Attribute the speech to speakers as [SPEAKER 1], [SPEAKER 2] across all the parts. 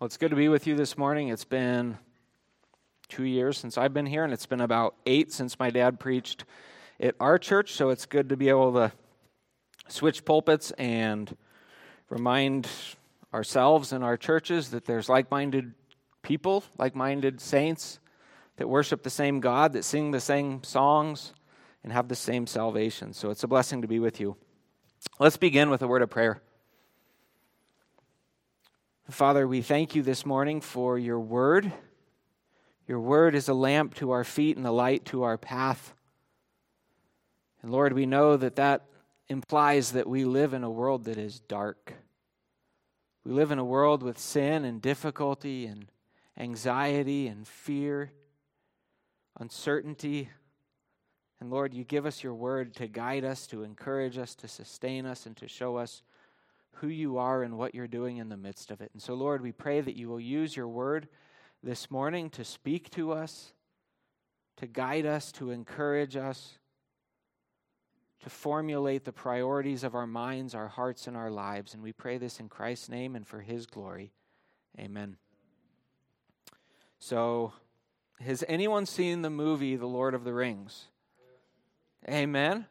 [SPEAKER 1] Well, it's good to be with you this morning. It's been two years since I've been here, and it's been about eight since my dad preached at our church, so it's good to be able to switch pulpits and remind ourselves and our churches that there's like minded people, like minded saints that worship the same God, that sing the same songs, and have the same salvation. So it's a blessing to be with you. Let's begin with a word of prayer. Father, we thank you this morning for your word. Your word is a lamp to our feet and a light to our path. And Lord, we know that that implies that we live in a world that is dark. We live in a world with sin and difficulty and anxiety and fear, uncertainty. And Lord, you give us your word to guide us, to encourage us, to sustain us, and to show us who you are and what you're doing in the midst of it. And so, Lord, we pray that you will use your word this morning to speak to us, to guide us, to encourage us, to formulate the priorities of our minds, our hearts, and our lives. And we pray this in Christ's name and for his glory. Amen. So, has anyone seen the movie The Lord of the Rings? Amen.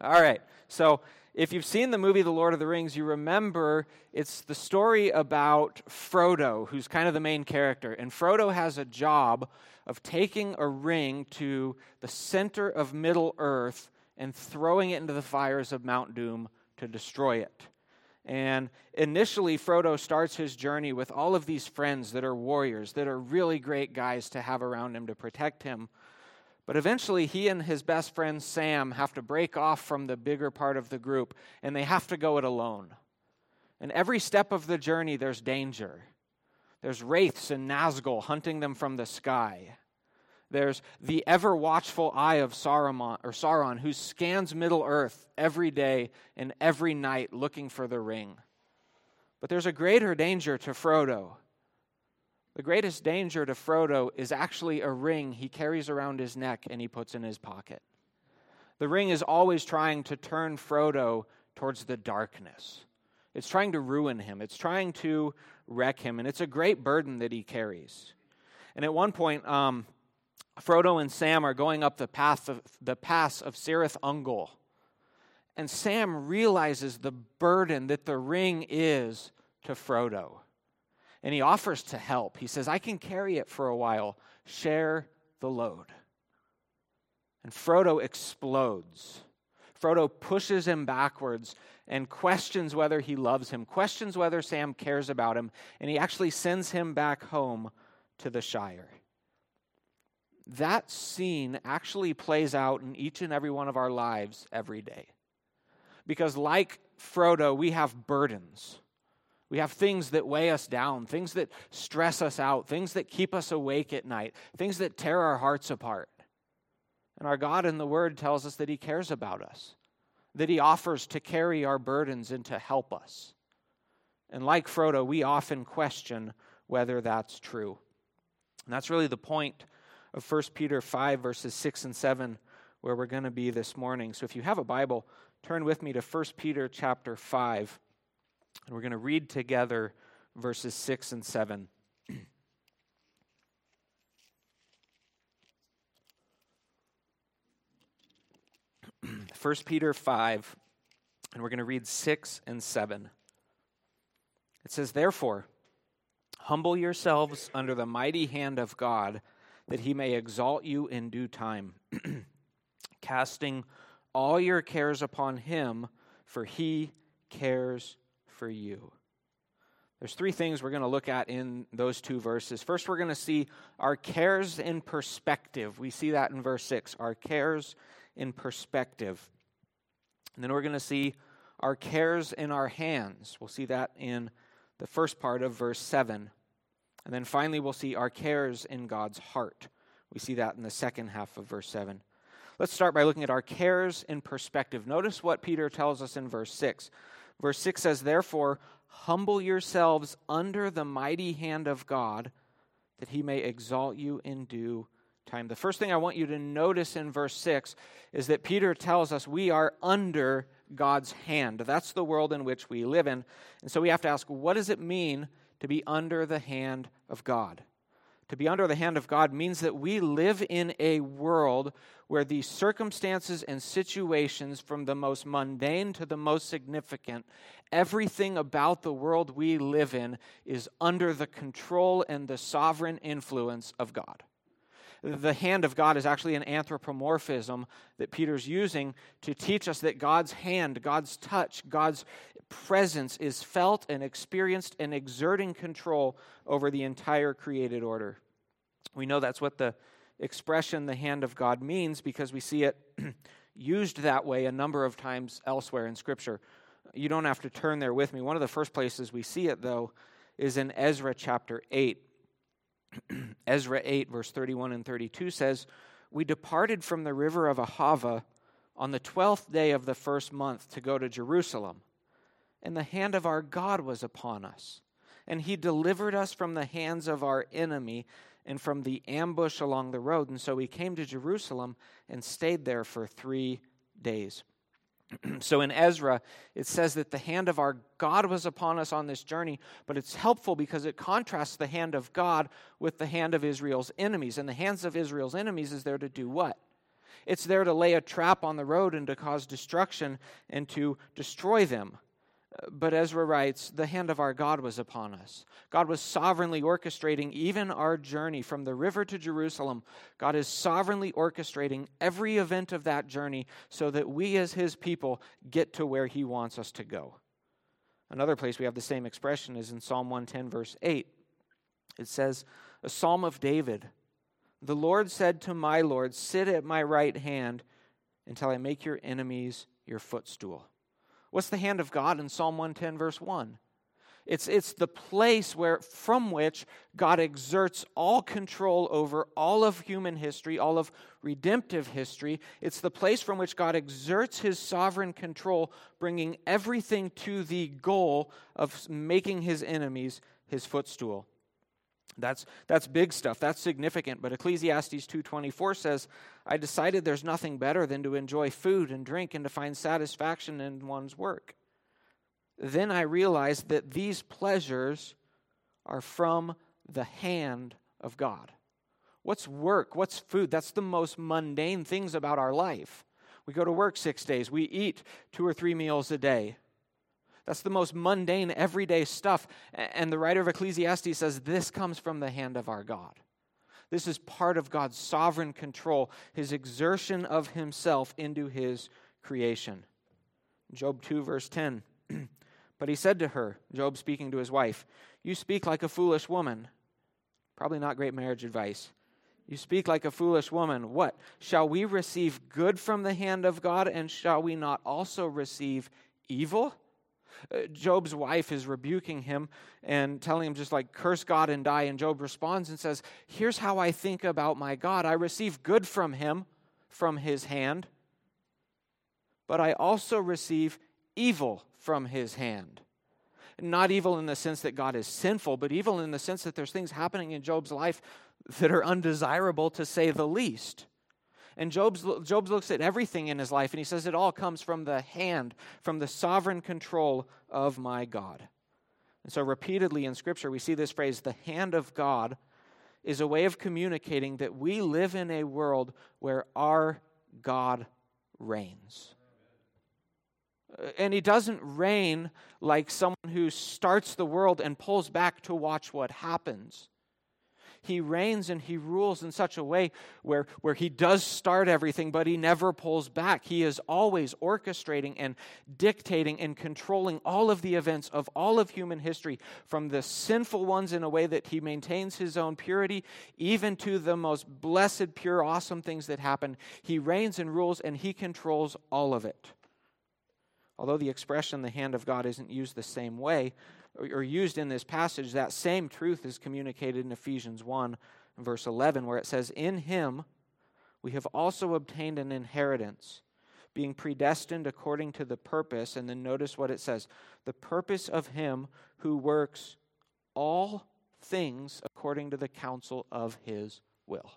[SPEAKER 1] All right. So, if you've seen the movie The Lord of the Rings, you remember it's the story about Frodo, who's kind of the main character. And Frodo has a job of taking a ring to the center of Middle Earth and throwing it into the fires of Mount Doom to destroy it. And initially, Frodo starts his journey with all of these friends that are warriors, that are really great guys to have around him to protect him but eventually, he and his best friend Sam have to break off from the bigger part of the group, and they have to go it alone. And every step of the journey, there's danger. There's wraiths and Nazgul hunting them from the sky. There's the ever watchful eye of Saruman, or Sauron, who scans Middle Earth every day and every night looking for the ring. But there's a greater danger to Frodo. The greatest danger to Frodo is actually a ring he carries around his neck and he puts in his pocket. The ring is always trying to turn Frodo towards the darkness. It's trying to ruin him, it's trying to wreck him, and it's a great burden that he carries. And at one point, um, Frodo and Sam are going up the path of the pass of Cirith Ungol. And Sam realizes the burden that the ring is to Frodo and he offers to help. He says, I can carry it for a while. Share the load. And Frodo explodes. Frodo pushes him backwards and questions whether he loves him, questions whether Sam cares about him, and he actually sends him back home to the Shire. That scene actually plays out in each and every one of our lives every day. Because, like Frodo, we have burdens. We have things that weigh us down, things that stress us out, things that keep us awake at night, things that tear our hearts apart. And our God in the Word tells us that He cares about us, that He offers to carry our burdens and to help us. And like Frodo, we often question whether that's true. And that's really the point of 1 Peter 5, verses 6 and 7, where we're going to be this morning. So if you have a Bible, turn with me to 1 Peter chapter 5. And we're going to read together verses 6 and 7. 1 Peter 5, and we're going to read 6 and 7. It says, Therefore, humble yourselves under the mighty hand of God, that he may exalt you in due time, casting all your cares upon him, for he cares for you. There's three things we're going to look at in those two verses. First, we're going to see our cares in perspective. We see that in verse 6, our cares in perspective. And then we're going to see our cares in our hands. We'll see that in the first part of verse 7. And then finally, we'll see our cares in God's heart. We see that in the second half of verse 7. Let's start by looking at our cares in perspective. Notice what Peter tells us in verse 6. Verse 6 says, Therefore, humble yourselves under the mighty hand of God, that he may exalt you in due time. The first thing I want you to notice in verse 6 is that Peter tells us we are under God's hand. That's the world in which we live in. And so we have to ask, what does it mean to be under the hand of God. To be under the hand of God means that we live in a world where the circumstances and situations, from the most mundane to the most significant, everything about the world we live in is under the control and the sovereign influence of God. The hand of God is actually an anthropomorphism that Peter's using to teach us that God's hand, God's touch, God's presence is felt and experienced and exerting control over the entire created order. We know that's what the expression the hand of God means because we see it used that way a number of times elsewhere in Scripture. You don't have to turn there with me. One of the first places we see it, though, is in Ezra chapter 8. Ezra 8, verse 31 and 32 says, We departed from the river of Ahava on the twelfth day of the first month to go to Jerusalem. And the hand of our God was upon us. And he delivered us from the hands of our enemy and from the ambush along the road. And so we came to Jerusalem and stayed there for three days. so in Ezra, it says that the hand of our God was upon us on this journey, but it's helpful because it contrasts the hand of God with the hand of Israel's enemies. And the hands of Israel's enemies is there to do what? It's there to lay a trap on the road and to cause destruction and to destroy them. But Ezra writes, the hand of our God was upon us. God was sovereignly orchestrating even our journey from the river to Jerusalem. God is sovereignly orchestrating every event of that journey so that we, as his people, get to where he wants us to go. Another place we have the same expression is in Psalm 110, verse 8. It says, A psalm of David The Lord said to my Lord, Sit at my right hand until I make your enemies your footstool. What's the hand of God in Psalm 110, verse 1? It's, it's the place where, from which God exerts all control over all of human history, all of redemptive history. It's the place from which God exerts his sovereign control, bringing everything to the goal of making his enemies his footstool. That's, that's big stuff. That's significant. But Ecclesiastes 2.24 says, I decided there's nothing better than to enjoy food and drink and to find satisfaction in one's work. Then I realized that these pleasures are from the hand of God. What's work? What's food? That's the most mundane things about our life. We go to work six days. We eat two or three meals a day. That's the most mundane, everyday stuff. And the writer of Ecclesiastes says this comes from the hand of our God. This is part of God's sovereign control, his exertion of himself into his creation. Job 2, verse 10. but he said to her, Job speaking to his wife, You speak like a foolish woman. Probably not great marriage advice. You speak like a foolish woman. What? Shall we receive good from the hand of God, and shall we not also receive evil? Uh, Job's wife is rebuking him and telling him just like curse God and die. And Job responds and says, Here's how I think about my God. I receive good from him, from his hand, but I also receive evil from his hand. Not evil in the sense that God is sinful, but evil in the sense that there's things happening in Job's life that are undesirable to say the least. And Job's, Job looks at everything in his life and he says it all comes from the hand, from the sovereign control of my God. And so, repeatedly in Scripture, we see this phrase the hand of God is a way of communicating that we live in a world where our God reigns. Uh, and he doesn't reign like someone who starts the world and pulls back to watch what happens. He reigns and he rules in such a way where, where he does start everything, but he never pulls back. He is always orchestrating and dictating and controlling all of the events of all of human history, from the sinful ones in a way that he maintains his own purity, even to the most blessed, pure, awesome things that happen. He reigns and rules and he controls all of it. Although the expression the hand of God isn't used the same way, or used in this passage, that same truth is communicated in Ephesians 1, verse 11, where it says, In him we have also obtained an inheritance, being predestined according to the purpose. And then notice what it says the purpose of him who works all things according to the counsel of his will.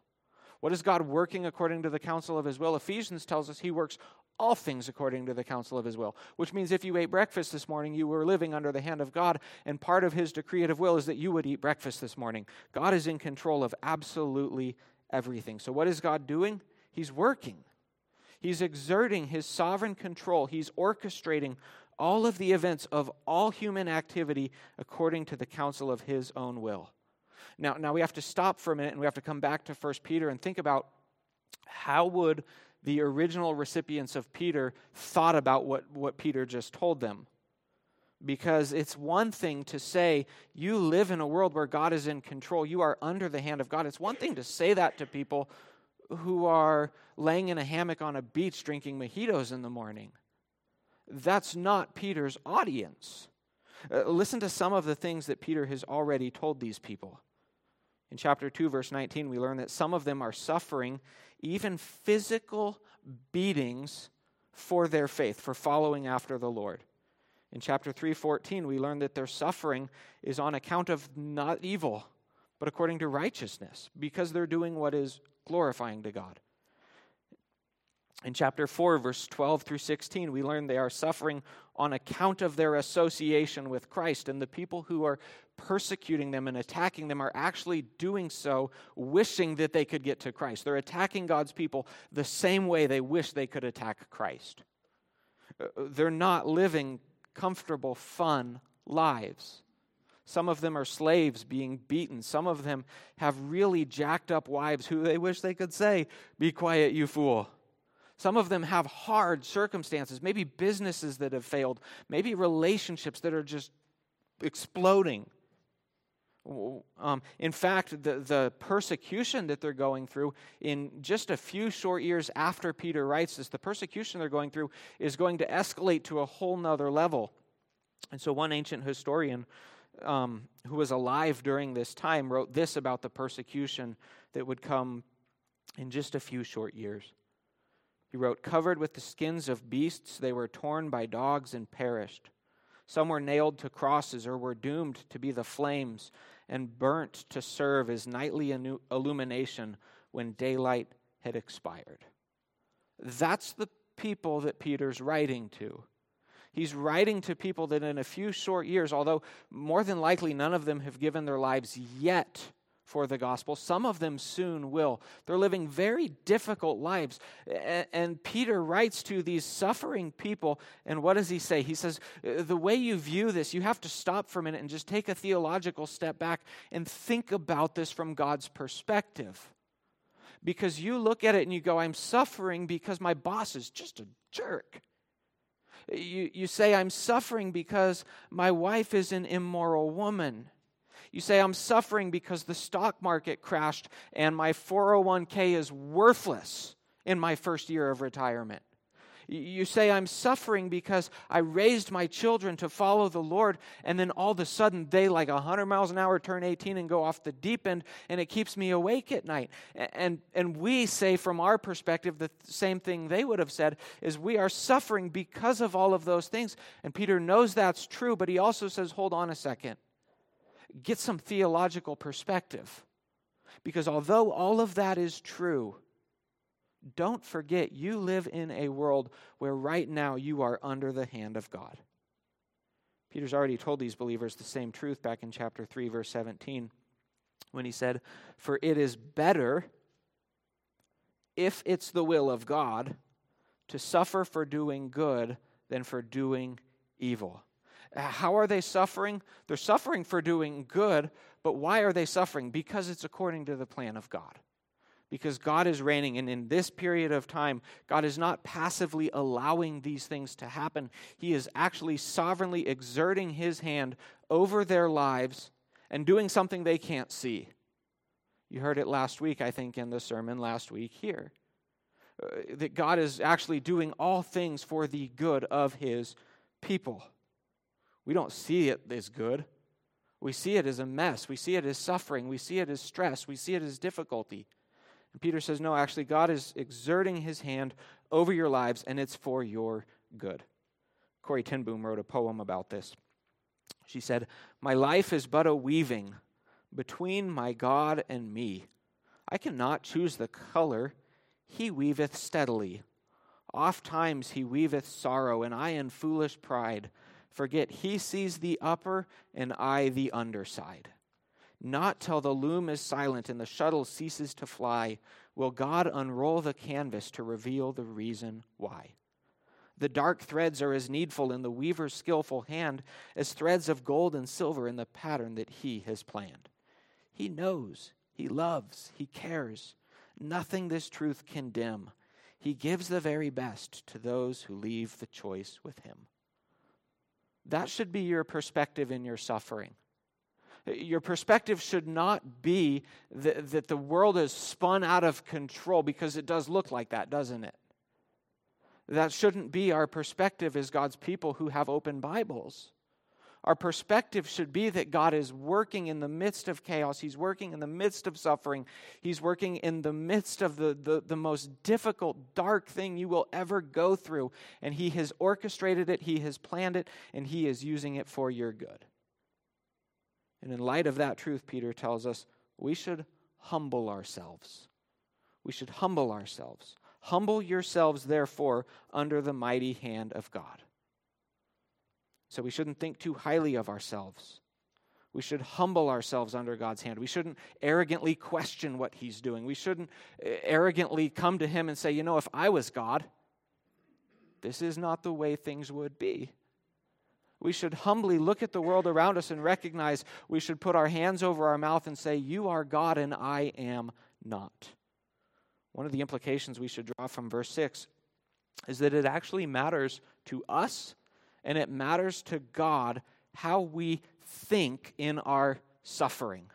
[SPEAKER 1] What is God working according to the counsel of his will? Ephesians tells us he works all things according to the counsel of his will. Which means if you ate breakfast this morning, you were living under the hand of God, and part of his decretive will is that you would eat breakfast this morning. God is in control of absolutely everything. So, what is God doing? He's working. He's exerting his sovereign control. He's orchestrating all of the events of all human activity according to the counsel of his own will. Now, now we have to stop for a minute and we have to come back to 1 Peter and think about how would the original recipients of Peter thought about what, what Peter just told them. Because it's one thing to say, you live in a world where God is in control, you are under the hand of God. It's one thing to say that to people who are laying in a hammock on a beach drinking mojitos in the morning. That's not Peter's audience. Uh, listen to some of the things that Peter has already told these people. In chapter 2, verse 19, we learn that some of them are suffering even physical beatings for their faith, for following after the Lord. In chapter 3:14 we learn that their suffering is on account of not evil, but according to righteousness, because they're doing what is glorifying to God. In chapter 4, verse 12 through 16, we learn they are suffering on account of their association with Christ. And the people who are persecuting them and attacking them are actually doing so wishing that they could get to Christ. They're attacking God's people the same way they wish they could attack Christ. Uh, they're not living comfortable, fun lives. Some of them are slaves being beaten. Some of them have really jacked up wives who they wish they could say, Be quiet, you fool. Some of them have hard circumstances, maybe businesses that have failed, maybe relationships that are just exploding. Um, in fact, the, the persecution that they're going through in just a few short years after Peter writes this, the persecution they're going through is going to escalate to a whole nother level. And so, one ancient historian um, who was alive during this time wrote this about the persecution that would come in just a few short years. He wrote, Covered with the skins of beasts, they were torn by dogs and perished. Some were nailed to crosses or were doomed to be the flames and burnt to serve as nightly illumination when daylight had expired. That's the people that Peter's writing to. He's writing to people that in a few short years, although more than likely none of them have given their lives yet for the gospel. Some of them soon will. They're living very difficult lives. And Peter writes to these suffering people, and what does he say? He says, The way you view this, you have to stop for a minute and just take a theological step back and think about this from God's perspective. Because you look at it and you go, I'm suffering because my boss is just a jerk. You, you say, I'm suffering because my wife is an immoral woman. You say, I'm suffering because the stock market crashed and my 401k is worthless in my first year of retirement. You say, I'm suffering because I raised my children to follow the Lord, and then all of a sudden they, like 100 miles an hour, turn 18 and go off the deep end, and it keeps me awake at night. And, and we say, from our perspective, the same thing they would have said is we are suffering because of all of those things. And Peter knows that's true, but he also says, hold on a second get some theological perspective. Because although all of that is true, don't forget you live in a world where right now you are under the hand of God. Peter's already told these believers the same truth back in chapter 3, verse 17, when he said, For it is better, if it's the will of God, to suffer for doing good than for doing evil. How are they suffering? They're suffering for doing good, but why are they suffering? Because it's according to the plan of God. Because God is reigning, and in this period of time, God is not passively allowing these things to happen. He is actually sovereignly exerting His hand over their lives and doing something they can't see. You heard it last week, I think, in the sermon last week here. Uh, that God is actually doing all things for the good of His people. We don't see it as good. We see it as a mess. We see it as suffering. We see it as stress. We see it as difficulty. And Peter says, No, actually, God is exerting his hand over your lives, and it's for your good. Corrie ten Boom wrote a poem about this. She said, My life is but a weaving between my God and me. I cannot choose the color, he weaveth steadily. Oft times he weaveth sorrow, and I in foolish pride forget he sees the upper and I the underside. Not till the loom is silent and the shuttle ceases to fly will God unroll the canvas to reveal the reason why. The dark threads are as needful in the weaver's skillful hand as threads of gold and silver in the pattern that he has planned. He knows, he loves, he cares. Nothing this truth can dim. He gives the very best to those who leave the choice with him. That should be your perspective in your suffering. Your perspective should not be that, that the world is spun out of control because it does look like that, doesn't it? That shouldn't be our perspective as God's people who have open Bibles. Our perspective should be that God is working in the midst of chaos. He's working in the midst of suffering. He's working in the midst of the, the, the, most difficult, dark thing you will ever go through. And He has orchestrated it, He has planned it, and He is using it for your good. And in light of that truth, Peter tells us we should humble ourselves. We should humble ourselves. Humble yourselves, therefore, under the mighty hand of God. So we shouldn't think too highly of ourselves. We should humble ourselves under God's hand. We shouldn't arrogantly question what He's doing. We shouldn't eh, arrogantly come to Him and say, you know, if I was God, this is not the way things would be. We should humbly look at the world around us and recognize we should put our hands over our mouth and say, You are God and I am not. One of the implications we should draw from verse 6 is that it actually matters to us and it matters to God how we think in our suffering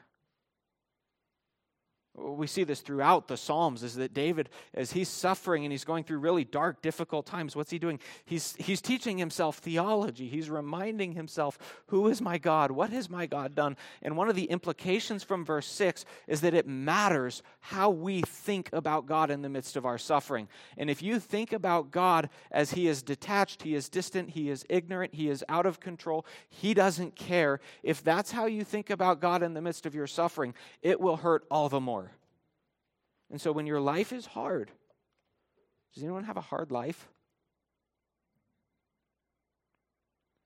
[SPEAKER 1] we see this throughout the psalms is that david as he's suffering and he's going through really dark difficult times what's he doing? He's he's teaching himself theology. He's reminding himself who is my god? What has my god done? And one of the implications from verse 6 is that it matters how we think about god in the midst of our suffering. And if you think about god as he is detached he is distant he is ignorant he is out of control he doesn't care if that's how you think about god in the midst of your suffering it will hurt all the more and so when your life is hard, does anyone have a hard life?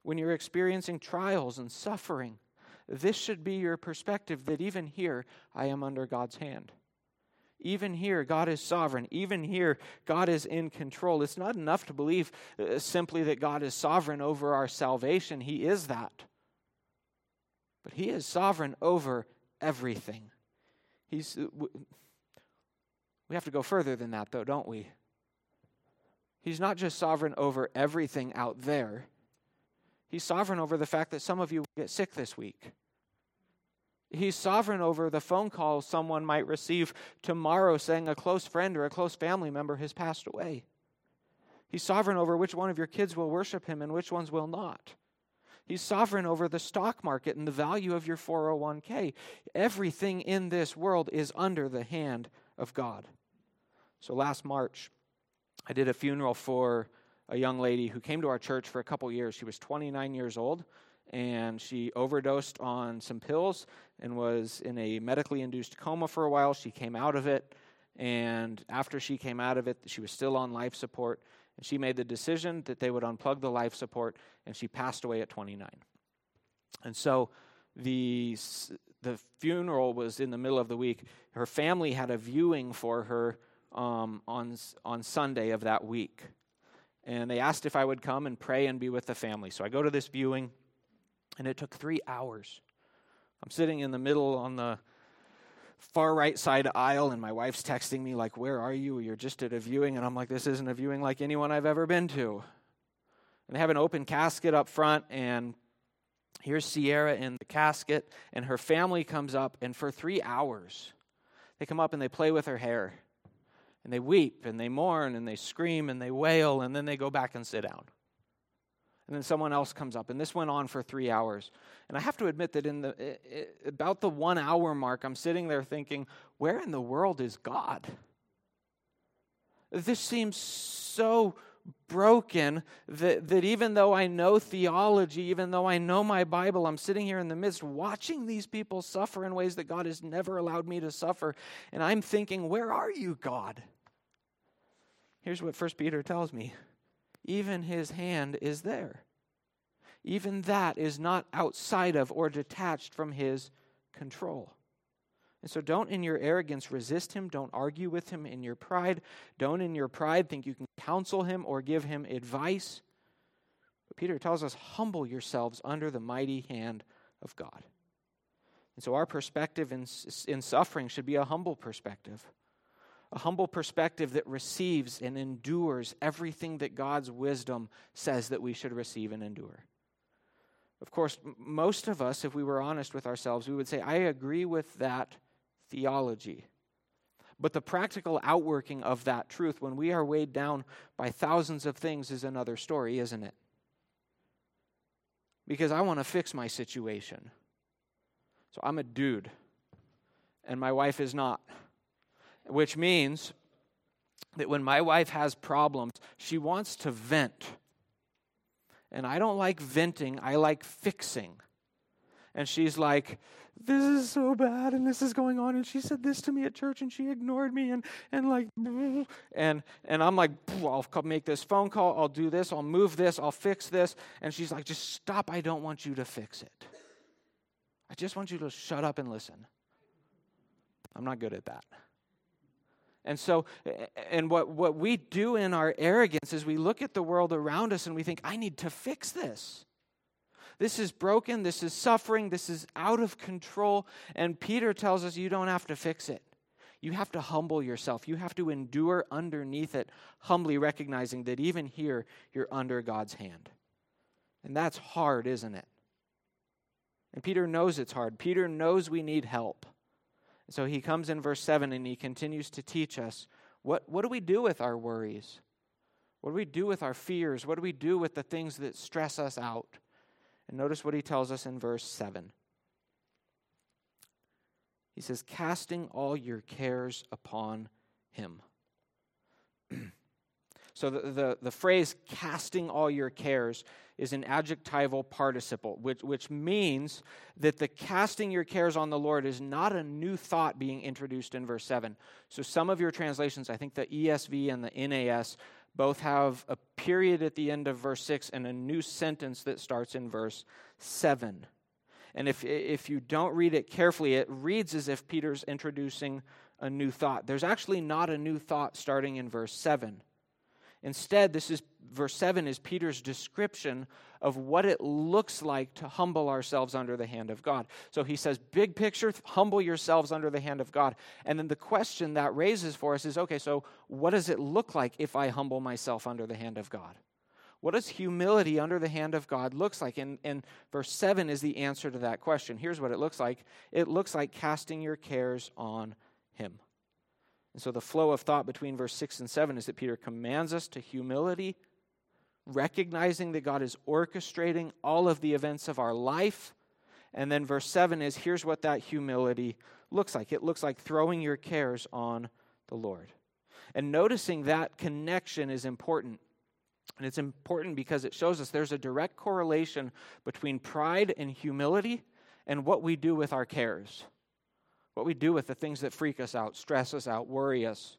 [SPEAKER 1] When you're experiencing trials and suffering, this should be your perspective that even here, I am under God's hand. Even here, God is sovereign. Even here, God is in control. It's not enough to believe uh, simply that God is sovereign over our salvation. He is that. But He is sovereign over everything. He's, uh, we have to go further than that, though, don't we? He's not just sovereign over everything out there, He's sovereign over the fact that some of you get sick this week. He's sovereign over the phone call someone might receive tomorrow saying a close friend or a close family member has passed away. He's sovereign over which one of your kids will worship him and which ones will not. He's sovereign over the stock market and the value of your 401k. Everything in this world is under the hand of God. So last March, I did a funeral for a young lady who came to our church for a couple years. She was 29 years old and she overdosed on some pills and was in a medically induced coma for a while. She came out of it, and after she came out of it, she was still on life support. And she made the decision that they would unplug the life support, and she passed away at 29. And so the the funeral was in the middle of the week. Her family had a viewing for her um, on, on Sunday of that week. And they asked if I would come and pray and be with the family. So I go to this viewing, and it took three hours. I'm sitting in the middle on the far right side aisle, and my wife's texting me, like, Where are you? You're just at a viewing. And I'm like, This isn't a viewing like anyone I've ever been to. And they have an open casket up front, and here's Sierra in the casket, and her family comes up, and for three hours, they come up and they play with her hair and they weep and they mourn and they scream and they wail and then they go back and sit down. And then someone else comes up, and this went on for three hours. And I have to admit that in the about the one hour mark, I'm sitting there thinking, where in the world is God? This seems so broken that, that even though I know theology, even though I know my Bible, I'm sitting here in the midst watching these people suffer in ways that God has never allowed me to suffer. And I'm thinking, where are you, God? Here's what First Peter tells me even his hand is there. Even that is not outside of or detached from his control. And so don't in your arrogance resist him. Don't argue with him in your pride. Don't in your pride think you can counsel him or give him advice. But Peter tells us humble yourselves under the mighty hand of God. And so our perspective in, in suffering should be a humble perspective. A humble perspective that receives and endures everything that God's wisdom says that we should receive and endure. Of course, most of us, if we were honest with ourselves, we would say, I agree with that theology. But the practical outworking of that truth, when we are weighed down by thousands of things, is another story, isn't it? Because I want to fix my situation. So I'm a dude, and my wife is not. Which means that when my wife has problems, she wants to vent. And I don't like venting, I like fixing. And she's like, this is so bad and this is going on. And she said this to me at church and she ignored me and and like and and I'm like I'll make this phone call. I'll do this. I'll move this. I'll fix this. And she's like just stop. I don't want you to fix it. I just want you to shut up and listen. I'm not good at that. And so and what what we do in our arrogance is we look at the world around us and we think I need to fix this this is broken. This is suffering. This is out of control. And Peter tells us you don't have to fix it. You have to humble yourself. You have to endure underneath it, humbly recognizing that even here, you're under God's hand. And that's hard, isn't it? And Peter knows it's hard. Peter knows we need help. So he comes in verse 7 and he continues to teach us what, what do we do with our worries? What do we do with our fears? What do we do with the things that stress us out? And notice what he tells us in verse 7. He says, casting all your cares upon him. so the, the, the, phrase casting all your cares is an adjectival participle, which, which means that the casting your cares on the Lord is not a new thought being introduced in verse 7. So some of your translations, I think the ESV and the NAS, both have a period at the end of verse 6 and a new sentence that starts in verse 7. And if, if you don't read it carefully, it reads as if Peter's introducing a new thought. There's actually not a new thought starting in verse 7. Instead, this is verse 7 is Peter's description of what it looks like to humble ourselves under the hand of God. So he says, big picture, humble yourselves under the hand of God. And then the question that raises for us is okay, so what does it look like if I humble myself under the hand of God? What does humility under the hand of God looks like? And, and verse 7 is the answer to that question. Here's what it looks like it looks like casting your cares on Him. And so the flow of thought between verse 6 and 7 is that Peter commands us to humility, recognizing that God is orchestrating all of the events of our life. And then verse 7 is here's what that humility looks like it looks like throwing your cares on the Lord. And noticing that connection is important. And it's important because it shows us there's a direct correlation between pride and humility and what we do with our cares what we do with the things that freak us out, stress us out, worry us,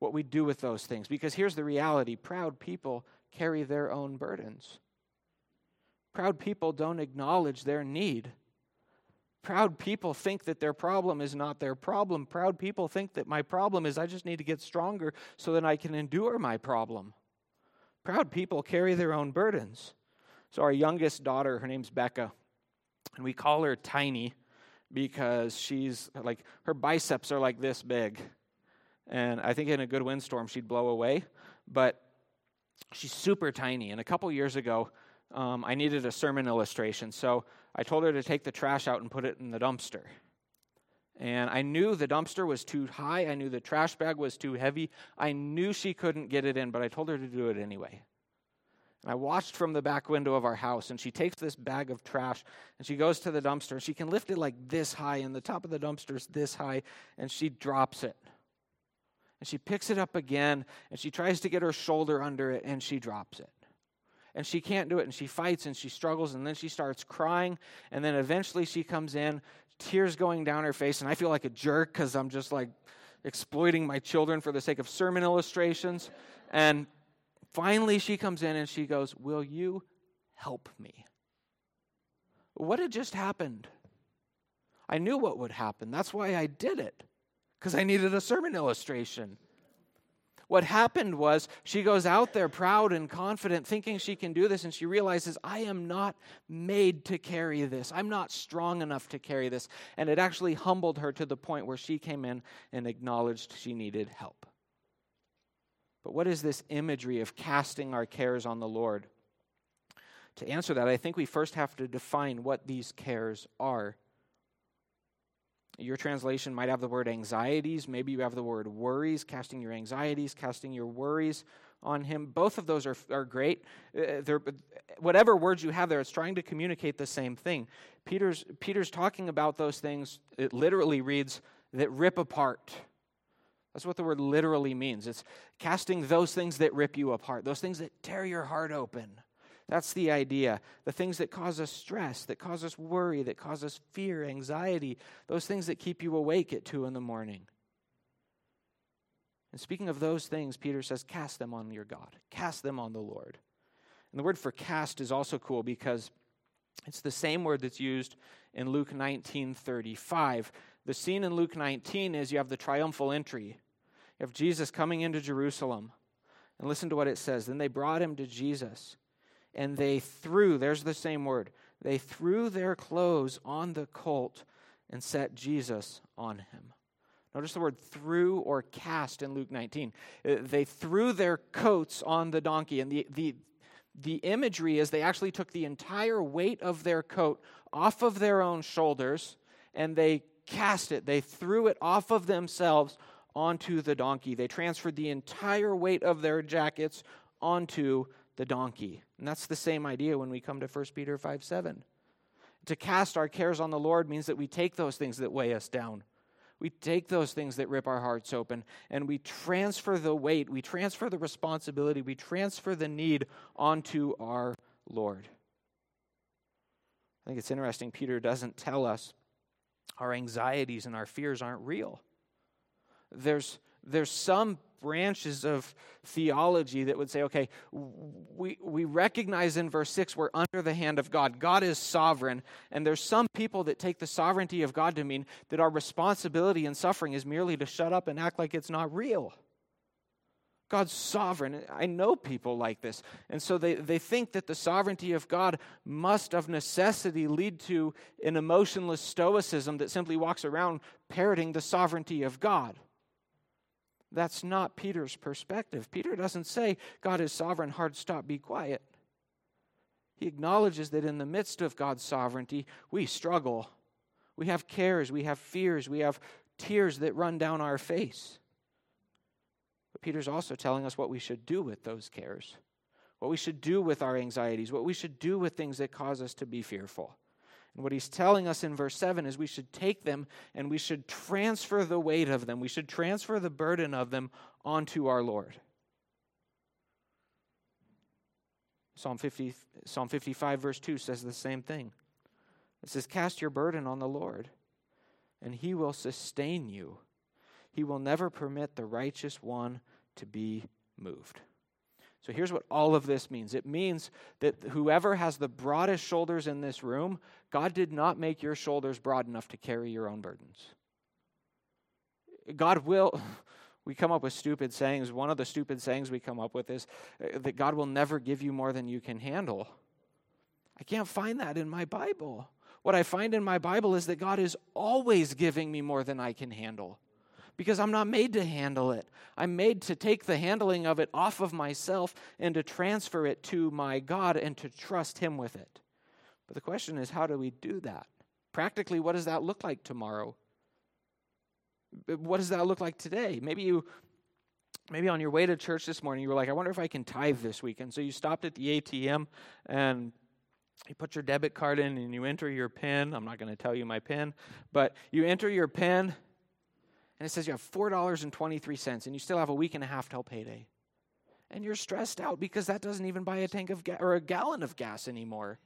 [SPEAKER 1] what we do with those things. Because here's the reality proud people carry their own burdens. Proud people don't acknowledge their need. Proud people think that their problem is not their problem. Proud people think that my problem is I just need to get stronger so that I can endure my problem. Proud people carry their own burdens. So, our youngest daughter, her name's Becca, and we call her Tiny because she's like, her biceps are like this big. And I think in a good windstorm, she'd blow away. But she's super tiny. And a couple years ago, um, I needed a sermon illustration. So I told her to take the trash out and put it in the dumpster. And I knew the dumpster was too high. I knew the trash bag was too heavy. I knew she couldn't get it in, but I told her to do it anyway. And I watched from the back window of our house, and she takes this bag of trash and she goes to the dumpster. She can lift it like this high, and the top of the dumpster is this high, and she drops it. And she picks it up again, and she tries to get her shoulder under it, and she drops it. And she can't do it, and she fights and she struggles, and then she starts crying, and then eventually she comes in, tears going down her face, and I feel like a jerk because I'm just like exploiting my children for the sake of sermon illustrations. And finally, she comes in and she goes, Will you help me? What had just happened? I knew what would happen. That's why I did it, because I needed a sermon illustration. What happened was she goes out there proud and confident, thinking she can do this, and she realizes, I am not made to carry this. I'm not strong enough to carry this. And it actually humbled her to the point where she came in and acknowledged she needed help. But what is this imagery of casting our cares on the Lord? To answer that, I think we first have to define what these cares are. Your translation might have the word anxieties. Maybe you have the word worries, casting your anxieties, casting your worries on him. Both of those are, are great. Uh, whatever words you have there, it's trying to communicate the same thing. Peter's, Peter's talking about those things, it literally reads, that rip apart. That's what the word literally means. It's casting those things that rip you apart, those things that tear your heart open. That's the idea. The things that cause us stress, that cause us worry, that cause us fear, anxiety, those things that keep you awake at 2 in the morning. And speaking of those things, Peter says, cast them on your God, cast them on the Lord. And the word for cast is also cool because it's the same word that's used in Luke 19:35. The scene in Luke 19 is you have the triumphal entry. You have Jesus coming into Jerusalem. And listen to what it says. Then they brought him to Jesus and they threw, there's the same word, they threw their clothes on the colt and set Jesus on him. Notice the word threw or cast in Luke 19. Uh, they threw their coats on the donkey, and the, the, the imagery is they actually took the entire weight of their coat off of their own shoulders and they cast it. They threw it off of themselves onto the donkey. They transferred the entire weight of their jackets onto the donkey. And that's the same idea when we come to 1 Peter 5 7. To cast our cares on the Lord means that we take those things that weigh us down. We take those things that rip our hearts open and we transfer the weight, we transfer the responsibility, we transfer the need onto our Lord. I think it's interesting, Peter doesn't tell us our anxieties and our fears aren't real. There's, there's some branches of theology that would say, okay, we, we recognize in verse 6 we're under the hand of God. God is sovereign. And there's some people that take the sovereignty of God to mean that our responsibility in suffering is merely to shut up and act like it's not real. God's sovereign. I know people like this. And so they, they think that the sovereignty of God must, of necessity, lead to an emotionless stoicism that simply walks around parroting the sovereignty of God. That's not Peter's perspective. Peter doesn't say, God is sovereign, hard stop, be quiet. He acknowledges that in the midst of God's sovereignty, we struggle. We have cares, we have fears, we have tears that run down our face. But Peter's also telling us what we should do with those cares, what we should do with our anxieties, what we should do with things that cause us to be fearful. And what he's telling us in verse 7 is we should take them and we should transfer the weight of them. We should transfer the burden of them onto our Lord. Psalm, 50, Psalm 55, verse 2 says the same thing. It says, Cast your burden on the Lord, and he will sustain you. He will never permit the righteous one to be moved. So here's what all of this means it means that whoever has the broadest shoulders in this room, God did not make your shoulders broad enough to carry your own burdens. God will. We come up with stupid sayings. One of the stupid sayings we come up with is uh, that God will never give you more than you can handle. I can't find that in my Bible. What I find in my Bible is that God is always giving me more than I can handle because I'm not made to handle it. I'm made to take the handling of it off of myself and to transfer it to my God and to trust Him with it. But the question is, how do we do that? Practically, what does that look like tomorrow? What does that look like today? Maybe you maybe on your way to church this morning you were like i wonder if i can tithe this weekend so you stopped at the atm and you put your debit card in and you enter your pin i'm not going to tell you my pin but you enter your pin and it says you have $4.23 and you still have a week and a half till payday. And you're stressed out because that doesn't even buy a tank of gas or a gallon of gas anymore.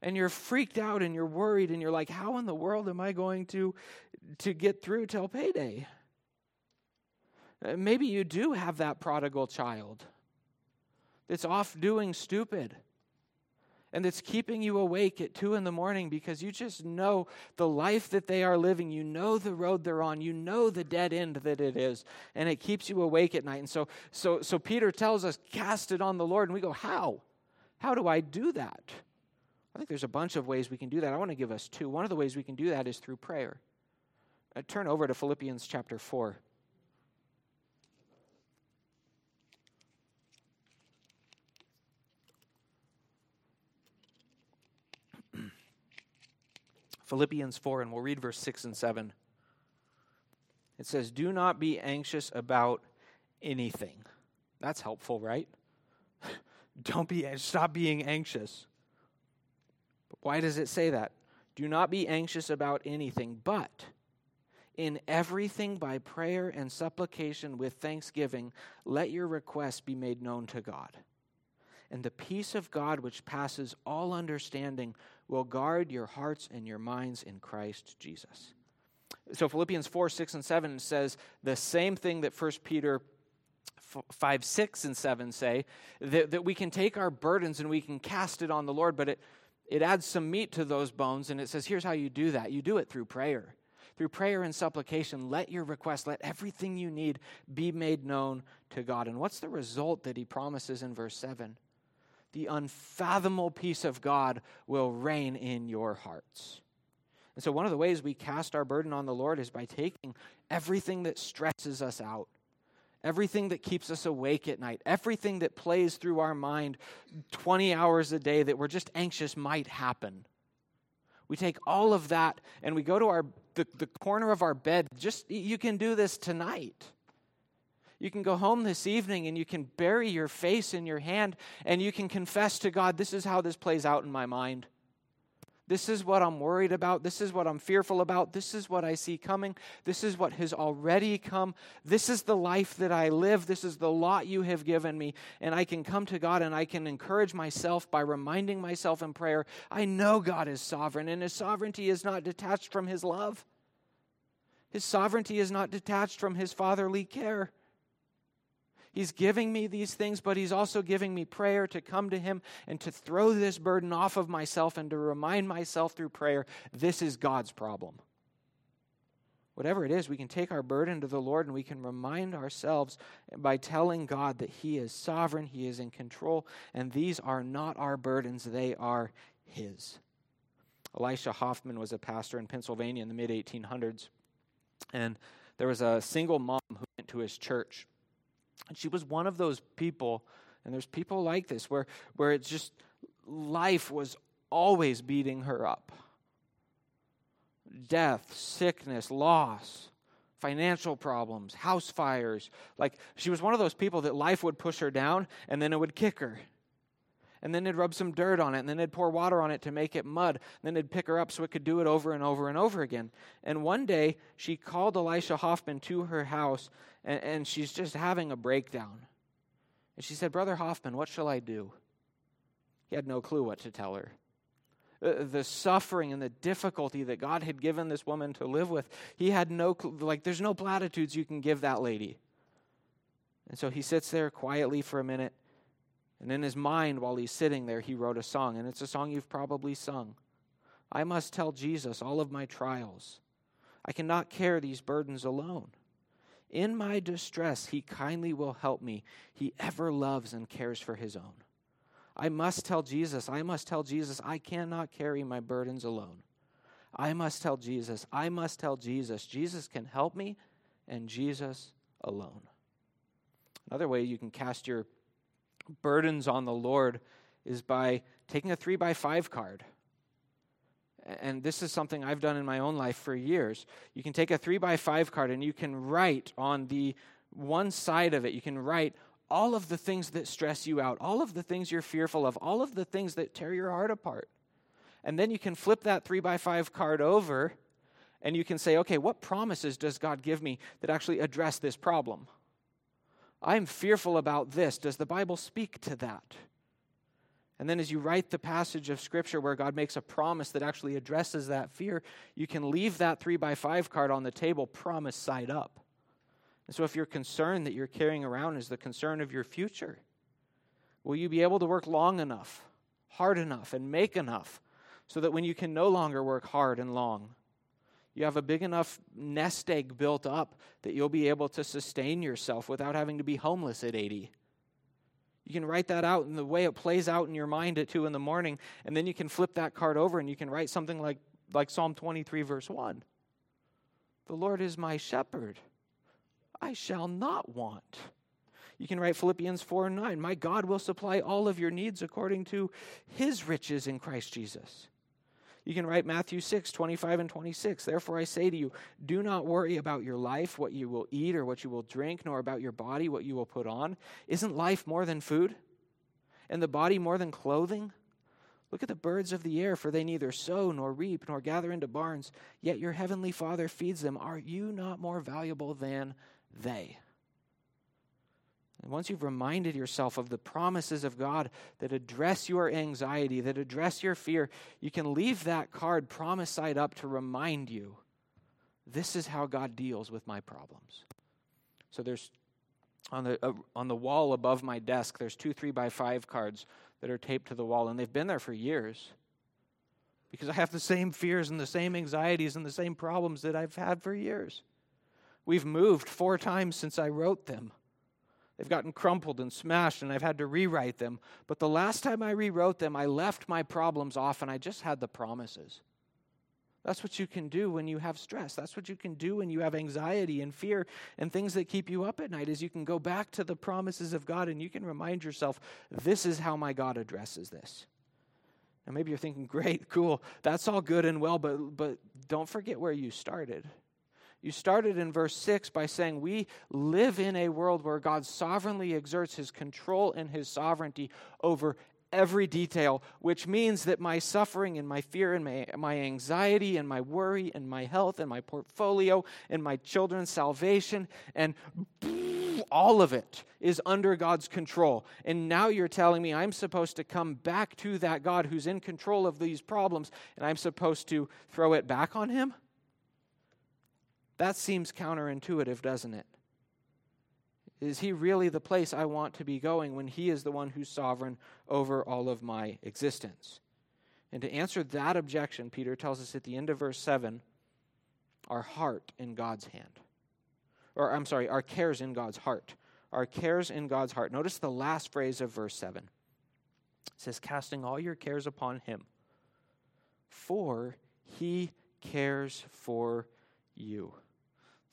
[SPEAKER 1] And you're freaked out and you're worried and you're like, how in the world am I going to, to get through till payday? Uh, maybe you do have that prodigal child that's off doing stupid and it's keeping you awake at two in the morning because you just know the life that they are living. You know the road they're on. You know the dead end that it is, and it keeps you awake at night. And so, so, so Peter tells us, cast it on the Lord. And we go, how? How do I do that? I think there's a bunch of ways we can do that. I want to give us two. One of the ways we can do that is through prayer. Uh, turn over to Philippians chapter 4. Philippians 4, and we'll read verse 6 and 7. It says, Do not be anxious about anything. That's helpful, right? Don't be stop being anxious. But why does it say that? Do not be anxious about anything, but in everything by prayer and supplication with thanksgiving, let your requests be made known to God. And the peace of God, which passes all understanding, will guard your hearts and your minds in Christ Jesus. So Philippians 4, 6, and 7 says the same thing that 1 Peter 5, 6, and 7 say that, that we can take our burdens and we can cast it on the Lord, but it, it adds some meat to those bones, and it says, here's how you do that. You do it through prayer. Through prayer and supplication, let your request, let everything you need be made known to God. And what's the result that he promises in verse 7? The unfathomable peace of God will reign in your hearts. And so, one of the ways we cast our burden on the Lord is by taking everything that stresses us out everything that keeps us awake at night, everything that plays through our mind 20 hours a day that we're just anxious might happen. We take all of that and we go to our the, the corner of our bed. Just you can do this tonight. You can go home this evening and you can bury your face in your hand and you can confess to God, this is how this plays out in my mind. This is what I'm worried about. This is what I'm fearful about. This is what I see coming. This is what has already come. This is the life that I live. This is the lot you have given me. And I can come to God and I can encourage myself by reminding myself in prayer I know God is sovereign, and His sovereignty is not detached from His love. His sovereignty is not detached from His fatherly care. He's giving me these things, but He's also giving me prayer to come to Him and to throw this burden off of myself and to remind myself through prayer this is God's problem. Whatever it is, we can take our burden to the Lord and we can remind ourselves by telling God that He is sovereign, He is in control, and these are not our burdens, they are His. Elisha Hoffman was a pastor in Pennsylvania in the mid 1800s, and there was a single mom who went to his church and she was one of those people, and there's people like this, where, where it's just life was always beating her up death, sickness, loss, financial problems, house fires. Like she was one of those people that life would push her down and then it would kick her. And then they'd rub some dirt on it, and then they'd pour water on it to make it mud. Then they'd pick her up so it could do it over and over and over again. And one day, she called Elisha Hoffman to her house, and, and she's just having a breakdown. And she said, Brother Hoffman, what shall I do? He had no clue what to tell her. Uh, the suffering and the difficulty that God had given this woman to live with, he had no clue. Like, there's no platitudes you can give that lady. And so he sits there quietly for a minute. And in his mind, while he's sitting there, he wrote a song. And it's a song you've probably sung. I must tell Jesus all of my trials. I cannot carry these burdens alone. In my distress, he kindly will help me. He ever loves and cares for his own. I must tell Jesus, I must tell Jesus, I cannot carry my burdens alone. I must tell Jesus, I must tell Jesus, Jesus can help me, and Jesus alone. Another way you can cast your burdens on the Lord is by taking a three by five card and this is something I've done in my own life for years. You can take a three by five card and you can write on the one side of it, you can write all of the things that stress you out, all of the things you're fearful of, all of the things that tear your heart apart. And then you can flip that three by five card over and you can say, okay, what promises does God give me that actually address this problem? I'm fearful about this. Does the Bible speak to that? And then, as you write the passage of Scripture where God makes a promise that actually addresses that fear, you can leave that three by five card on the table, promise side up. And so, if your concern that you're carrying around is the concern of your future, will you be able to work long enough, hard enough, and make enough so that when you can no longer work hard and long, you have a big enough nest egg built up that you'll be able to sustain yourself without having to be homeless at 80? You can write that out in the way it plays out in your mind at 2 in the morning, and then you can flip that card over and you can write something like, like Psalm 23, verse 1. The Lord is my shepherd. I shall not want. You can write Philippians 4 and 9. My God will supply all of your needs according to his riches in Christ Jesus. You can write Matthew 6, 25 and 26. Therefore I say to you, do not worry about your life, what you will eat or what you will drink, nor about your body, what you will put on. Isn't life more than food? And the body more than clothing? Look at the birds of the air, for they neither sow nor reap nor gather into barns, yet your heavenly Father feeds them. Are you not more valuable than they? And once you've reminded yourself of the promises of God that address your anxiety, that address your fear, you can leave that card promise side up to remind you this is how God deals with my problems. So there's on the, uh, on the wall above my desk, there's two three by five cards that are taped to the wall, and they've been there for years because I have the same fears and the same anxieties and the same problems that I've had for years. We've moved four times since I wrote them. They've gotten crumpled and smashed, and I've had to rewrite them. But the last time I rewrote them, I left my problems off and I just had the promises. That's what you can do when you have stress. That's what you can do when you have anxiety and fear and things that keep you up at night is you can go back to the promises of God and you can remind yourself, this is how my God addresses this. Now maybe you're thinking, great, cool, that's all good and well, but but don't forget where you started. You started in verse 6 by saying, We live in a world where God sovereignly exerts his control and his sovereignty over every detail, which means that my suffering and my fear and my, my anxiety and my worry and my health and my portfolio and my children's salvation and all of it is under God's control. And now you're telling me I'm supposed to come back to that God who's in control of these problems and I'm supposed to throw it back on him? That seems counterintuitive, doesn't it? Is he really the place I want to be going when he is the one who's sovereign over all of my existence? And to answer that objection, Peter tells us at the end of verse 7 our heart in God's hand. Or, I'm sorry, our cares in God's heart. Our cares in God's heart. Notice the last phrase of verse 7. It says, Casting all your cares upon him, for he cares for you.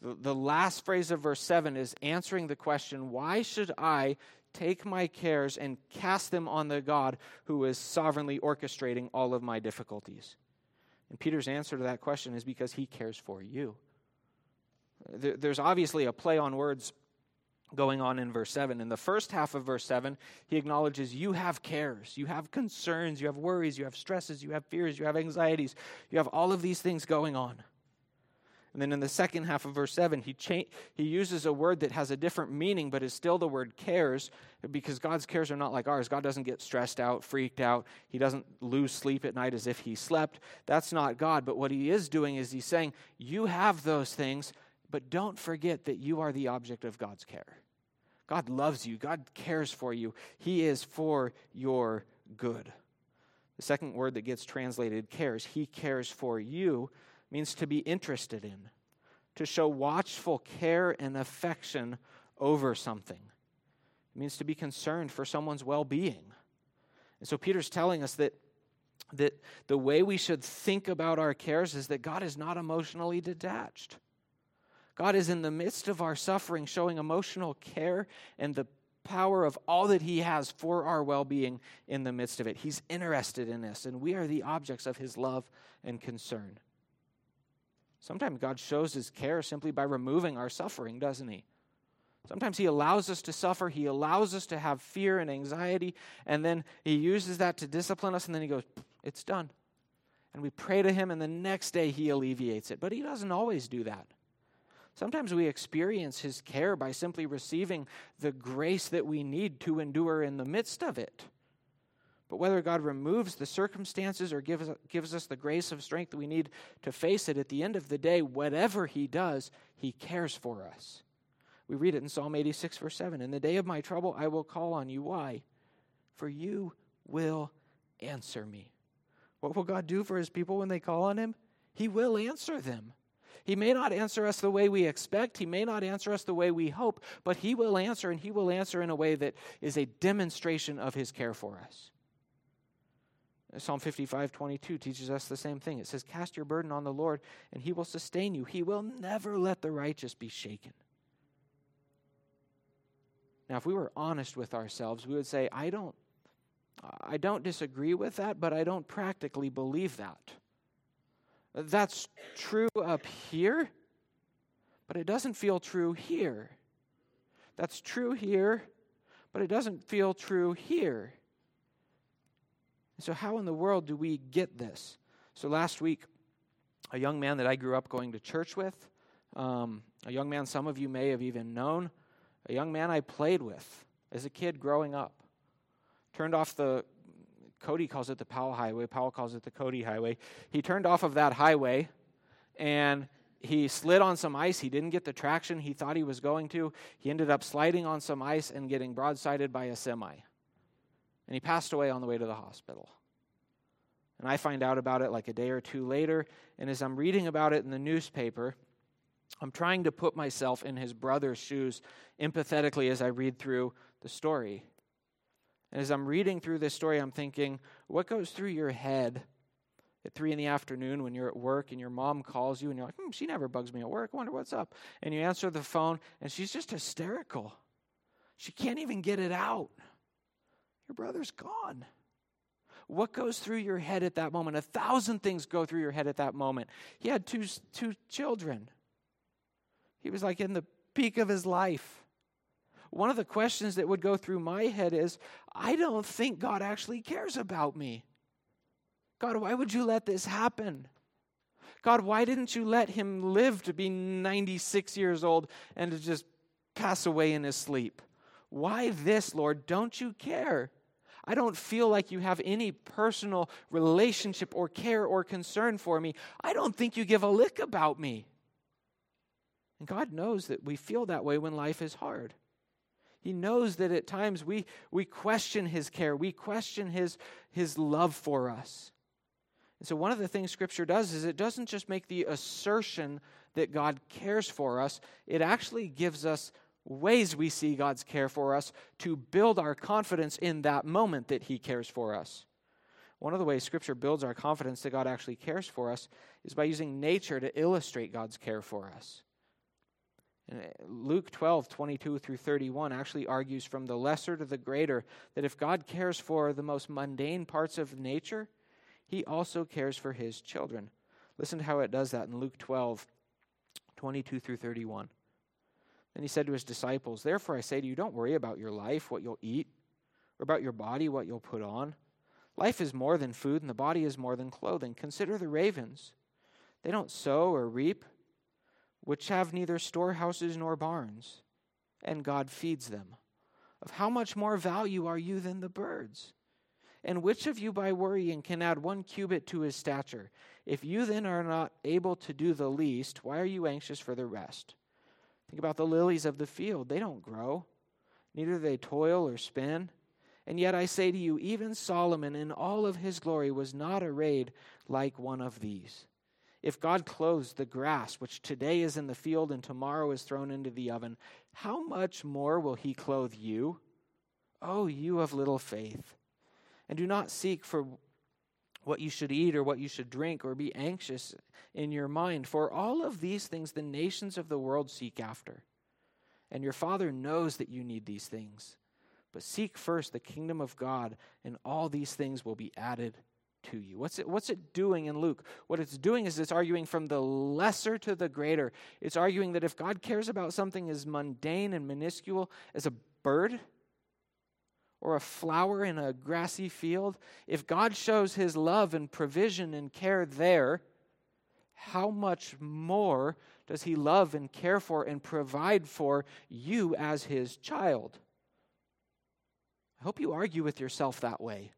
[SPEAKER 1] The, the last phrase of verse 7 is answering the question why should I take my cares and cast them on the God who is sovereignly orchestrating all of my difficulties? And Peter's answer to that question is because he cares for you. There's obviously a play on words going on in verse 7. In the first half of verse 7, he acknowledges you have cares, you have concerns, you have worries, you have stresses, you have fears, you have anxieties, you have all of these things going on. And then in the second half of verse 7, he, cha- he uses a word that has a different meaning, but is still the word cares, because God's cares are not like ours. God doesn't get stressed out, freaked out. He doesn't lose sleep at night as if he slept. That's not God. But what he is doing is he's saying, You have those things, but don't forget that you are the object of God's care. God loves you, God cares for you, He is for your good. The second word that gets translated cares, He cares for you means to be interested in, to show watchful care and affection over something. It means to be concerned for someone's well being. And so Peter's telling us that, that the way we should think about our cares is that God is not emotionally detached. God is in the midst of our suffering, showing emotional care and the power of all that He has for our well being in the midst of it. He's interested in us, and we are the objects of His love and concern. Sometimes God shows his care simply by removing our suffering, doesn't he? Sometimes he allows us to suffer, he allows us to have fear and anxiety, and then he uses that to discipline us, and then he goes, It's done. And we pray to him, and the next day he alleviates it. But he doesn't always do that. Sometimes we experience his care by simply receiving the grace that we need to endure in the midst of it. But whether God removes the circumstances or gives, gives us the grace of strength that we need to face it, at the end of the day, whatever He does, He cares for us. We read it in Psalm 86, verse 7. In the day of my trouble, I will call on you. Why? For you will answer me. What will God do for his people when they call on him? He will answer them. He may not answer us the way we expect, he may not answer us the way we hope, but he will answer, and he will answer in a way that is a demonstration of his care for us. Psalm 55, 22 teaches us the same thing. It says, Cast your burden on the Lord, and he will sustain you. He will never let the righteous be shaken. Now, if we were honest with ourselves, we would say, I don't, I don't disagree with that, but I don't practically believe that. That's true up here, but it doesn't feel true here. That's true here, but it doesn't feel true here. So, how in the world do we get this? So, last week, a young man that I grew up going to church with, um, a young man some of you may have even known, a young man I played with as a kid growing up, turned off the, Cody calls it the Powell Highway, Powell calls it the Cody Highway. He turned off of that highway and he slid on some ice. He didn't get the traction he thought he was going to. He ended up sliding on some ice and getting broadsided by a semi. And he passed away on the way to the hospital. And I find out about it like a day or two later. And as I'm reading about it in the newspaper, I'm trying to put myself in his brother's shoes empathetically as I read through the story. And as I'm reading through this story, I'm thinking, what goes through your head at three in the afternoon when you're at work and your mom calls you and you're like, hmm, she never bugs me at work. I wonder what's up. And you answer the phone and she's just hysterical. She can't even get it out. Your brother's gone. What goes through your head at that moment? A thousand things go through your head at that moment. He had two, two children. He was like in the peak of his life. One of the questions that would go through my head is I don't think God actually cares about me. God, why would you let this happen? God, why didn't you let him live to be 96 years old and to just pass away in his sleep? Why this, Lord? Don't you care? I don't feel like you have any personal relationship or care or concern for me. I don't think you give a lick about me. And God knows that we feel that way when life is hard. He knows that at times we, we question His care, we question His, His love for us. And so, one of the things Scripture does is it doesn't just make the assertion that God cares for us, it actually gives us ways we see God's care for us to build our confidence in that moment that He cares for us. One of the ways Scripture builds our confidence that God actually cares for us is by using nature to illustrate God's care for us. And uh, Luke 12, 22 through 31 actually argues from the lesser to the greater that if God cares for the most mundane parts of nature, He also cares for His children. Listen to how it does that in Luke 12, 22 through 31. Then he said to his disciples, Therefore I say to you, don't worry about your life, what you'll eat, or about your body, what you'll put on. Life is more than food, and the body is more than clothing. Consider the ravens. They don't sow or reap, which have neither storehouses nor barns, and God feeds them. Of how much more value are you than the birds? And which of you by worrying can add one cubit to his stature? If you then are not able to do the least, why are you anxious for the rest? Think about the lilies of the field. They don't grow, neither do they toil or spin. And yet I say to you, even Solomon in all of his glory was not arrayed like one of these. If God clothes the grass, which today is in the field and tomorrow is thrown into the oven, how much more will he clothe you? Oh, you of little faith. And do not seek for what you should eat or what you should drink, or be anxious in your mind. For all of these things the nations of the world seek after. And your Father knows that you need these things. But seek first the kingdom of God, and all these things will be added to you. What's it, what's it doing in Luke? What it's doing is it's arguing from the lesser to the greater. It's arguing that if God cares about something as mundane and minuscule as a bird, or a flower in a grassy field, if God shows his love and provision and care there, how much more does he love and care for and provide for you as his child? I hope you argue with yourself that way.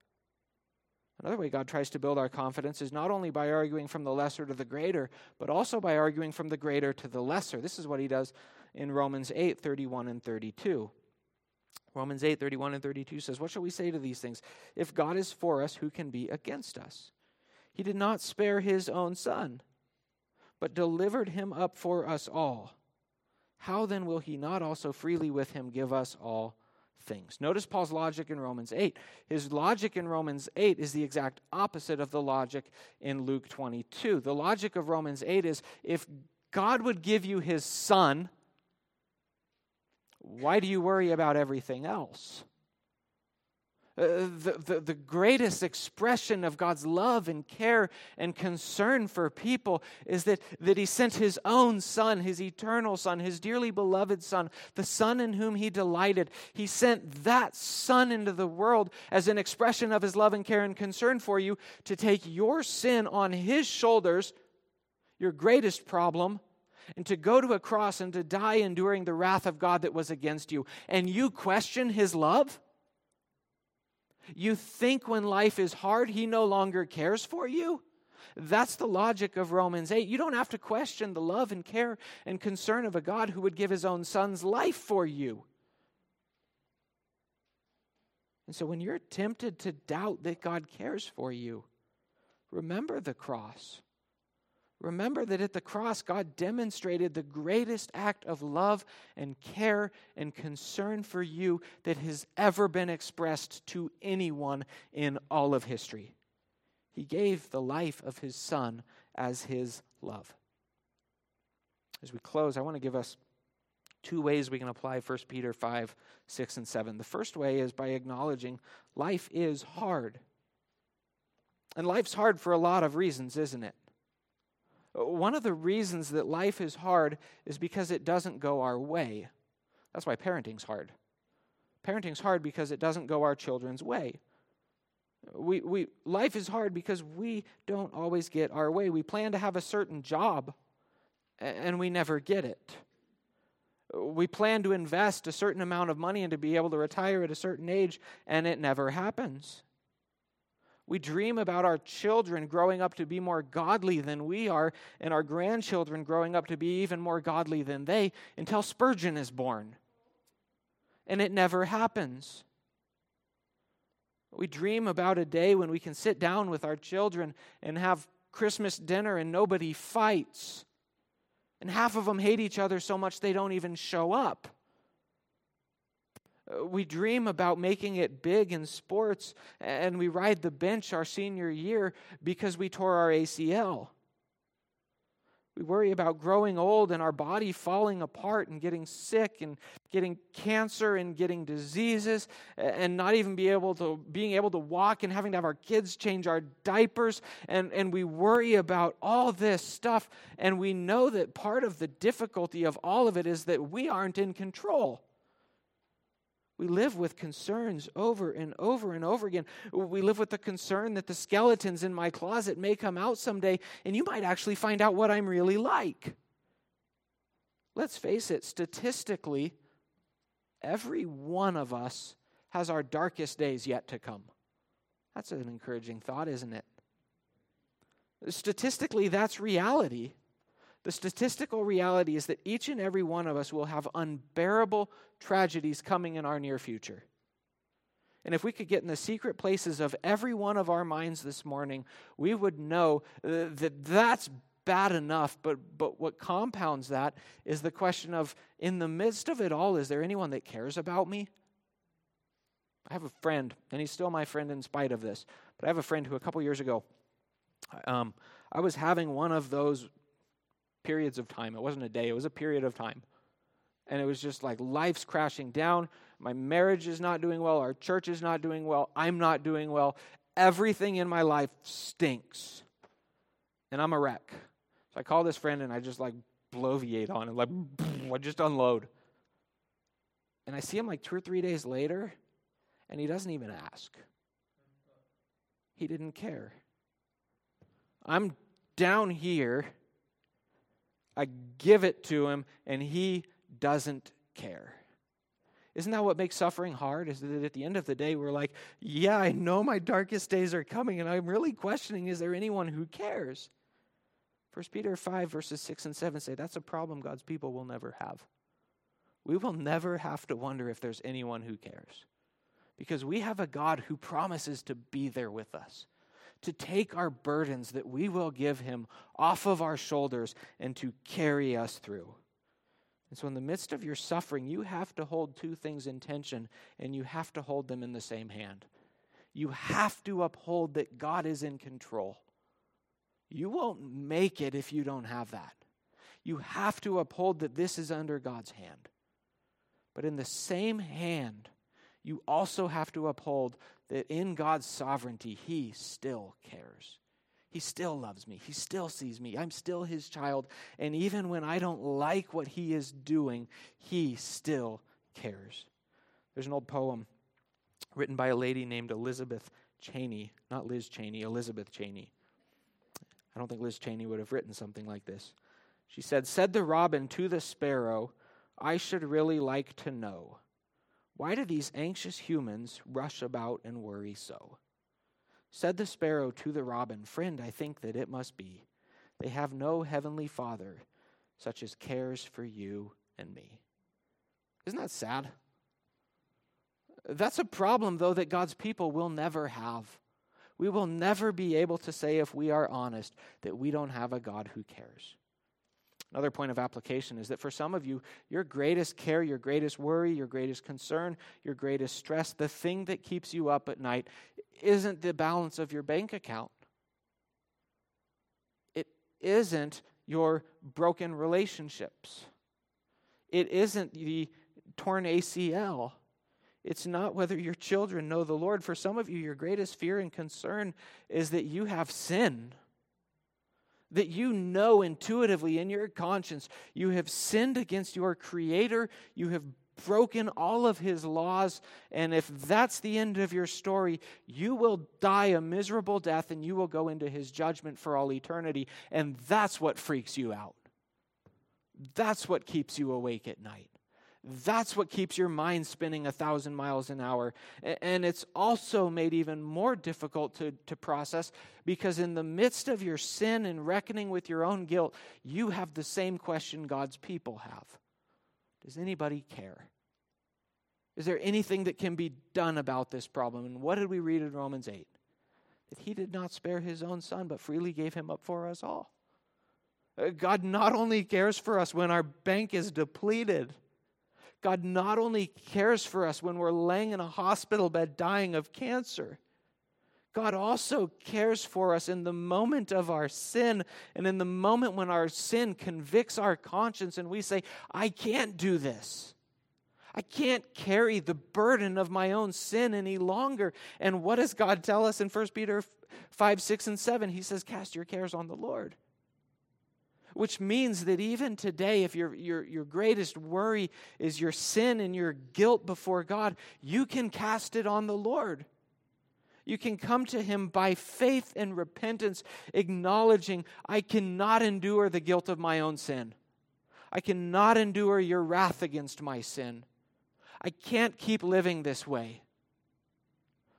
[SPEAKER 1] Another way God tries to build our confidence is not only by arguing from the lesser to the greater, but also by arguing from the greater to the lesser. This is what he does in Romans 8 31 and 32. Romans 8 31 and 32 says, What shall we say to these things? If God is for us, who can be against us? He did not spare his own son, but delivered him up for us all. How then will he not also freely with him give us all things? Notice Paul's logic in Romans 8. His logic in Romans 8 is the exact opposite of the logic in Luke 22. The logic of Romans 8 is if God would give you his son, why do you worry about everything else? Uh, the, the, the greatest expression of God's love and care and concern for people is that, that He sent His own Son, His eternal Son, His dearly beloved Son, the Son in whom He delighted. He sent that Son into the world as an expression of His love and care and concern for you to take your sin on His shoulders, your greatest problem, and to go to a cross and to die enduring the wrath of God that was against you. And you question his love? You think when life is hard, he no longer cares for you? That's the logic of Romans 8. You don't have to question the love and care and concern of a God who would give his own son's life for you. And so when you're tempted to doubt that God cares for you, remember the cross. Remember that at the cross, God demonstrated the greatest act of love and care and concern for you that has ever been expressed to anyone in all of history. He gave the life of his son as his love. As we close, I want to give us two ways we can apply 1 Peter 5, 6, and 7. The first way is by acknowledging life is hard. And life's hard for a lot of reasons, isn't it? One of the reasons that life is hard is because it doesn't go our way. That's why parenting's hard. Parenting's hard because it doesn't go our children's way. We, we, life is hard because we don't always get our way. We plan to have a certain job and we never get it. We plan to invest a certain amount of money and to be able to retire at a certain age and it never happens. We dream about our children growing up to be more godly than we are, and our grandchildren growing up to be even more godly than they until Spurgeon is born. And it never happens. We dream about a day when we can sit down with our children and have Christmas dinner and nobody fights. And half of them hate each other so much they don't even show up. Uh, we dream about making it big in sports, and we ride the bench our senior year because we tore our ACL. We worry about growing old and our body falling apart and getting sick and getting cancer and getting diseases and not even be able to being able to walk and having to have our kids change our diapers and, and we worry about all this stuff and we know that part of the difficulty of all of it is that we aren't in control. We live with concerns over and over and over again. We live with the concern that the skeletons in my closet may come out someday and you might actually find out what I'm really like. Let's face it, statistically, every one of us has our darkest days yet to come. That's an encouraging thought, isn't it? Statistically, that's reality. The statistical reality is that each and every one of us will have unbearable tragedies coming in our near future. And if we could get in the secret places of every one of our minds this morning, we would know uh, that that's bad enough. But, but what compounds that is the question of in the midst of it all, is there anyone that cares about me? I have a friend, and he's still my friend in spite of this, but I have a friend who a couple years ago, um, I was having one of those periods of time. It wasn't a day, it was a period of time. And it was just like life's crashing down. My marriage is not doing well. Our church is not doing well. I'm not doing well. Everything in my life stinks. And I'm a wreck. So I call this friend and I just like bloviate on him, like, I just unload. And I see him like two or three days later, and he doesn't even ask. He didn't care. I'm down here I give it to him, and he doesn't care. Isn't that what makes suffering hard? Is that at the end of the day, we're like, yeah, I know my darkest days are coming, and I'm really questioning is there anyone who cares? 1 Peter 5, verses 6 and 7 say that's a problem God's people will never have. we will never have to wonder if there's anyone who cares. Because we have a God who promises to be there with us, to take our burdens that we will give Him off of our shoulders and to carry us through. And so, in the midst of your suffering, you have to hold two things in tension and you have to hold them in the same hand. You have to uphold that God is in control. You won't make it if you don't have that. You have to uphold that this is under God's hand. But in the same hand, you also have to uphold that in God's sovereignty, He still cares. He still loves me. He still sees me. I'm still His child. And even when I don't like what He is doing, He still cares. There's an old poem written by a lady named Elizabeth Cheney, not Liz Cheney, Elizabeth Cheney. I don't think Liz Cheney would have written something like this. She said, Said the robin to the sparrow, I should really like to know why do these anxious humans rush about and worry so? Said the sparrow to the robin, Friend, I think that it must be. They have no heavenly father such as cares for you and me. Isn't that sad? That's a problem, though, that God's people will never have. We will never be able to say, if we are honest, that we don't have a God who cares. Another point of application is that for some of you, your greatest care, your greatest worry, your greatest concern, your greatest stress, the thing that keeps you up at night isn't the balance of your bank account. It isn't your broken relationships. It isn't the torn ACL. It's not whether your children know the Lord. For some of you, your greatest fear and concern is that you have sin that you know intuitively in your conscience you have sinned against your Creator, you have broken all of His laws, and if that's the end of your story, you will die a miserable death and you will go into His judgment for all eternity. And that's what freaks you out. That's what keeps you awake at night. That's what keeps your mind spinning a thousand miles an hour. And it's also made even more difficult to, to process because, in the midst of your sin and reckoning with your own guilt, you have the same question God's people have Does anybody care? Is there anything that can be done about this problem? And what did we read in Romans 8? That he did not spare his own son, but freely gave him up for us all. Uh, God not only cares for us when our bank is depleted God not only cares for us when we're laying in a hospital bed dying of cancer, God also cares for us in the moment of our sin and in the moment when our sin convicts our conscience and we say, I can't do this. I can't carry the burden of my own sin any longer. And what does God tell us in 1 Peter 5, 6, and 7? He says, Cast your cares on the Lord which means that even today, if your, your, your greatest worry is your sin and your guilt before God, you can cast it on the Lord. You can come to Him by faith and repentance, acknowledging, I cannot endure the guilt of my own sin. I cannot endure your wrath against my sin. I can't keep living this way.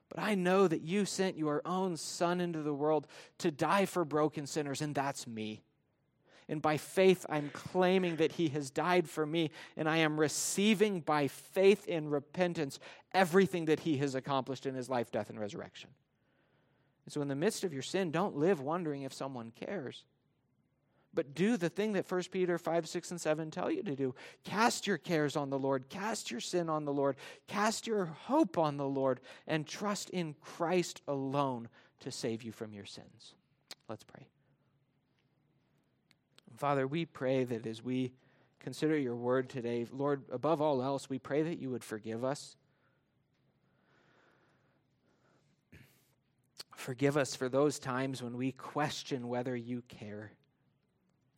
[SPEAKER 1] But I know that you sent your own Son into the world to die for broken sinners, and that's me. And by faith, I'm claiming that He has died for me, and I am receiving by faith in repentance everything that He has accomplished in His life, death, and resurrection. And so, in the midst of your sin, don't live wondering if someone cares. But do the thing that 1 Peter 5, 6, and 7 tell you to do. Cast your cares on the Lord. Cast your sin on the Lord. Cast your hope on the Lord. And trust in Christ alone to save you from your sins. Let's pray. Father, we pray that as we consider your word today, Lord, above all else, we pray that you would forgive us. Forgive us for those times when we question whether you care.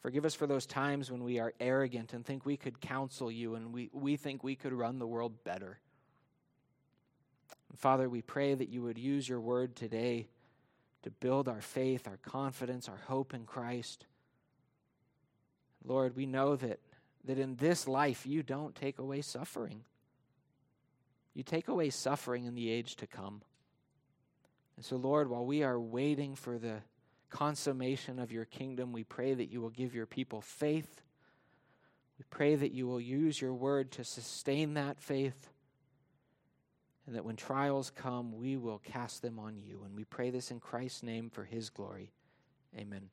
[SPEAKER 1] Forgive us for those times when we are arrogant and think we could counsel you and we, we think we could run the world better. Father, we pray that you would use your word today to build our faith, our confidence, our hope in Christ. Lord, we know that, that in this life you don't take away suffering. You take away suffering in the age to come. And so, Lord, while we are waiting for the consummation of your kingdom, we pray that you will give your people faith. We pray that you will use your word to sustain that faith and that when trials come, we will cast them on you. And we pray this in Christ's name for his glory. Amen.